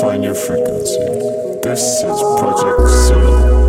find your frequency. This is Project Zero.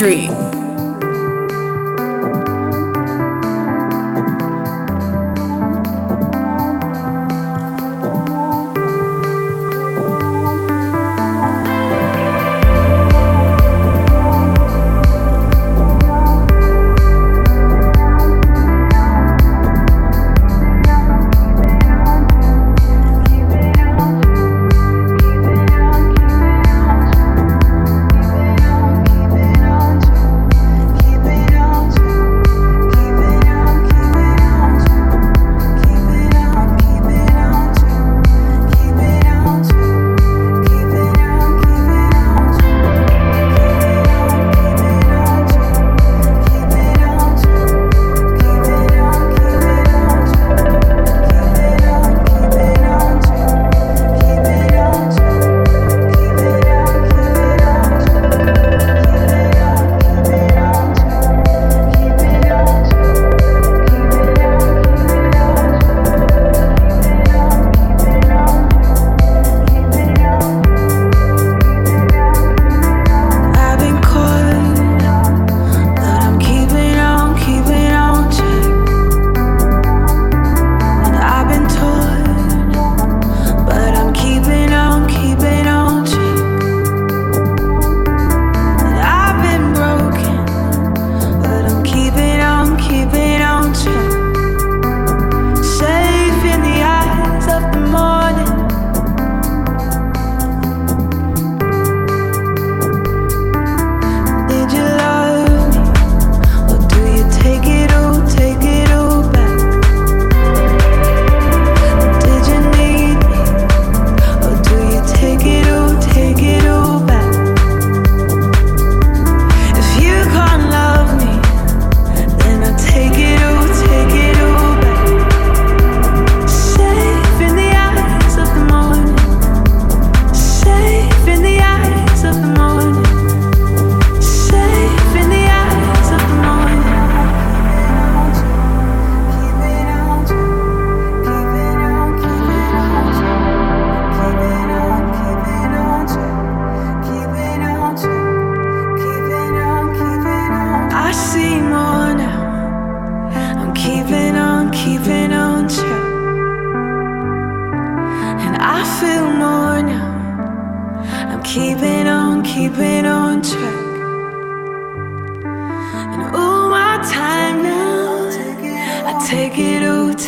Dimitri.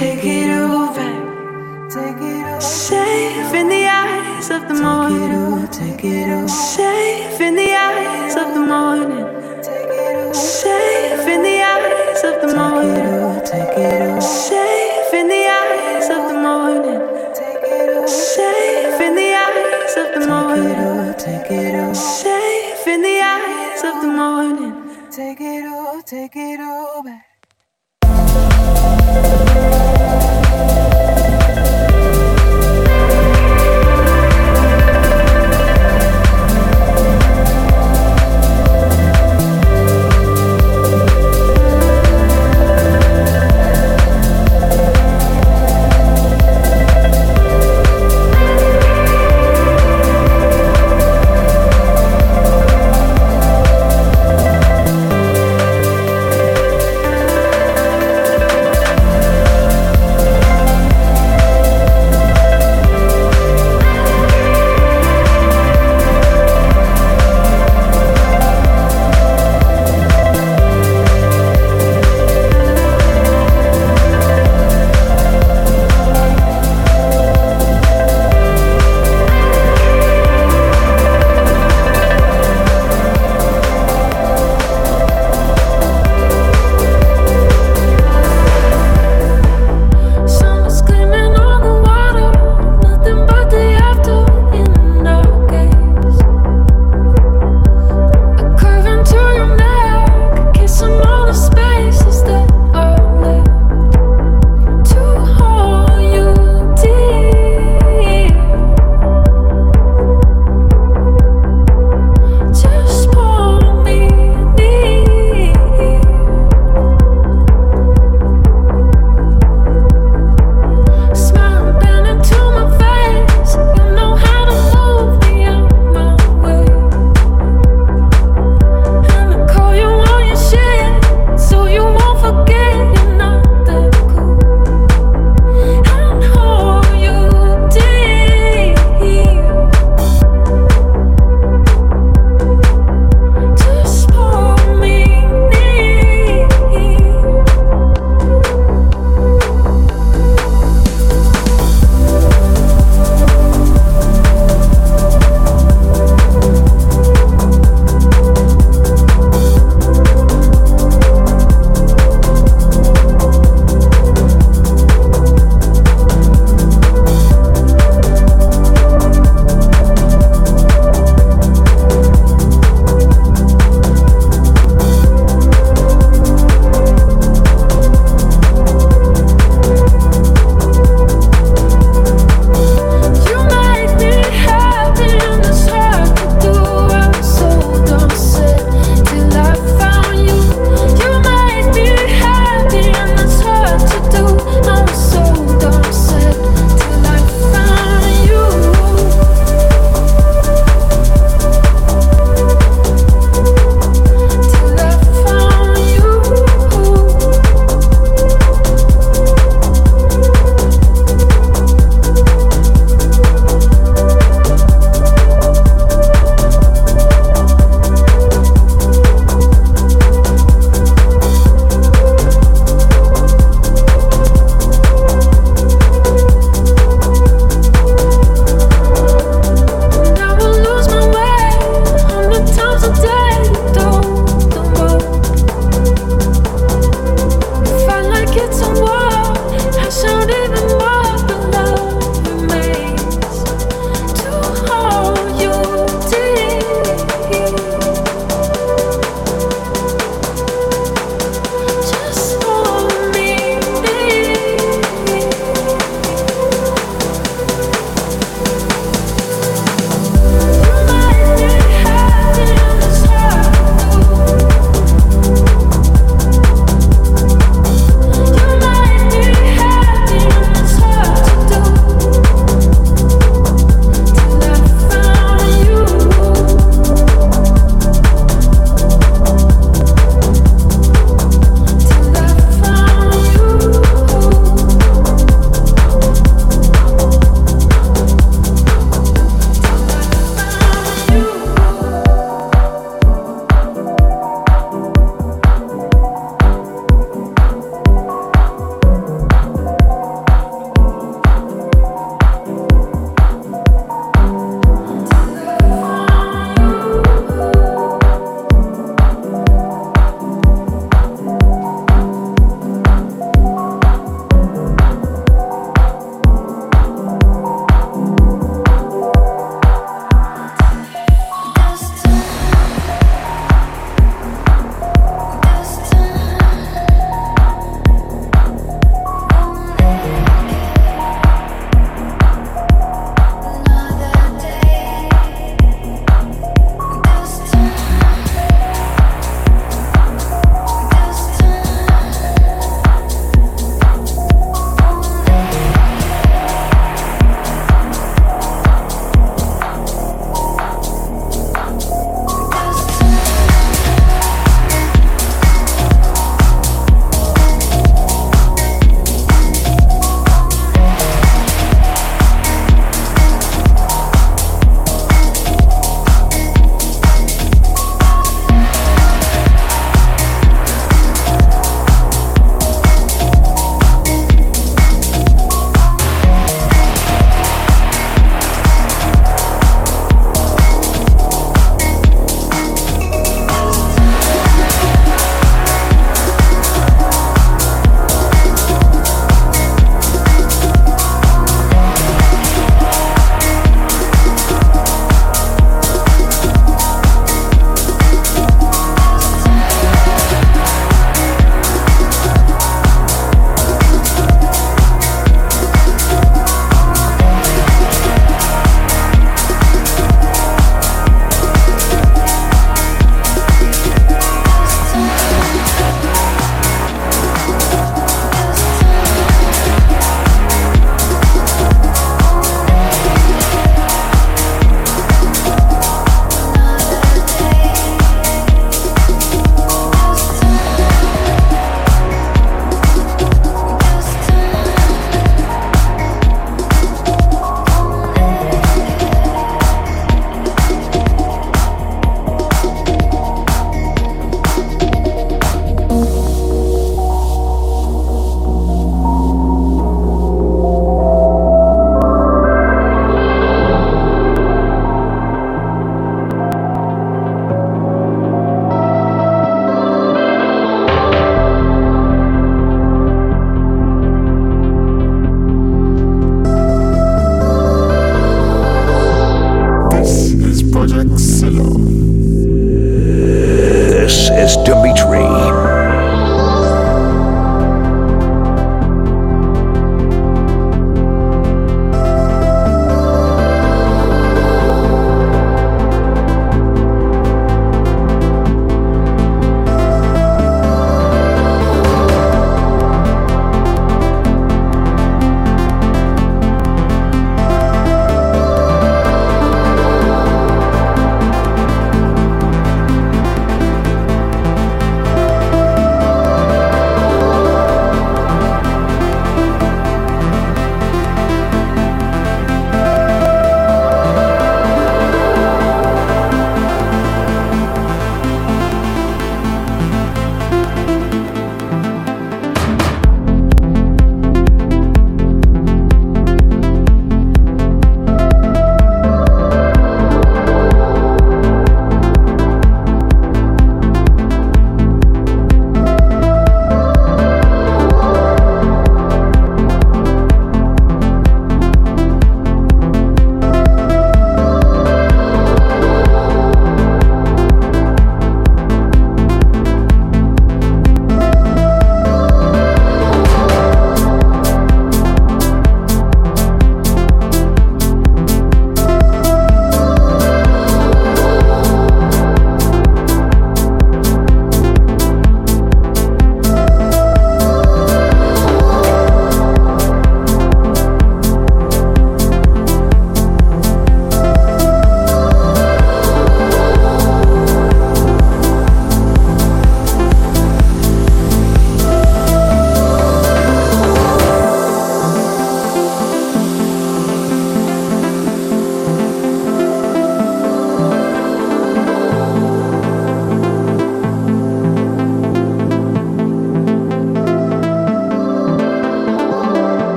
take it all over. Safe in the eyes of the morning. Take it all. Take it all. Safe in the eyes of the morning. Safe in the eyes of the morning. Safe in the eyes of the morning. Safe in the eyes of the morning. Safe in the eyes of the morning. Take it all, take it all back.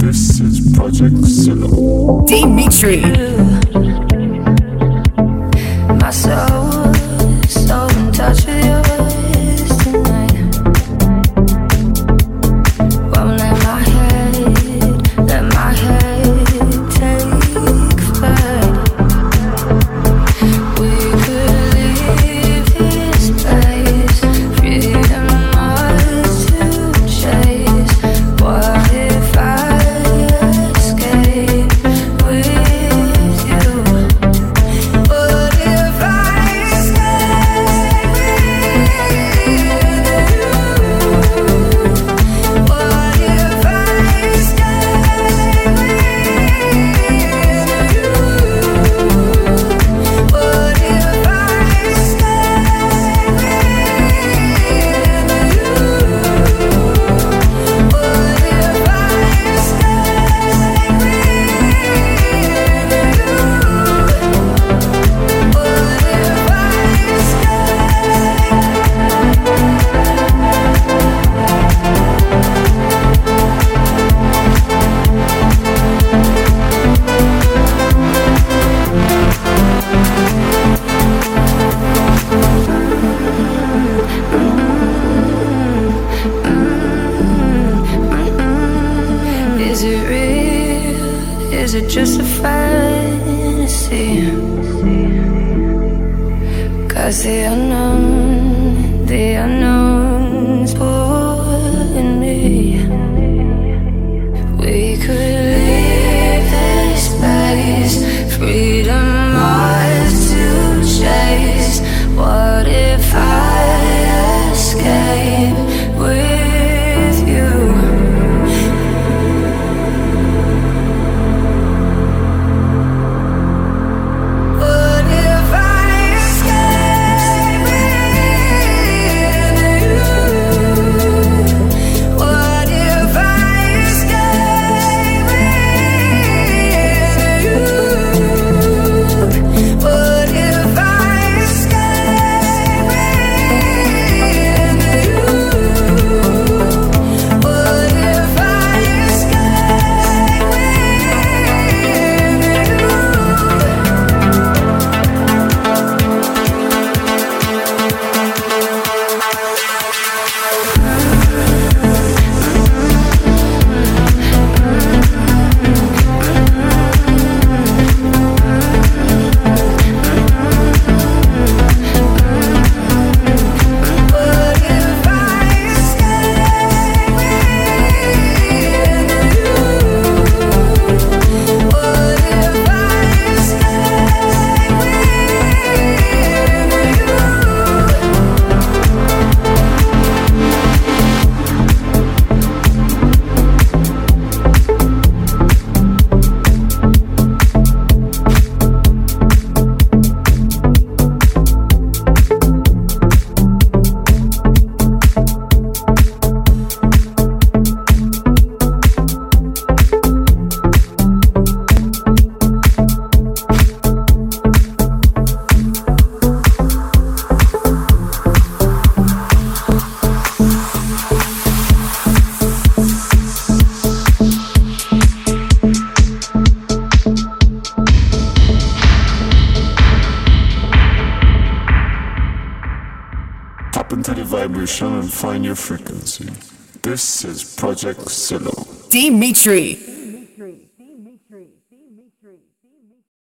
This is Project Zillow. Dimitri. This is Project Silo. Dimitri.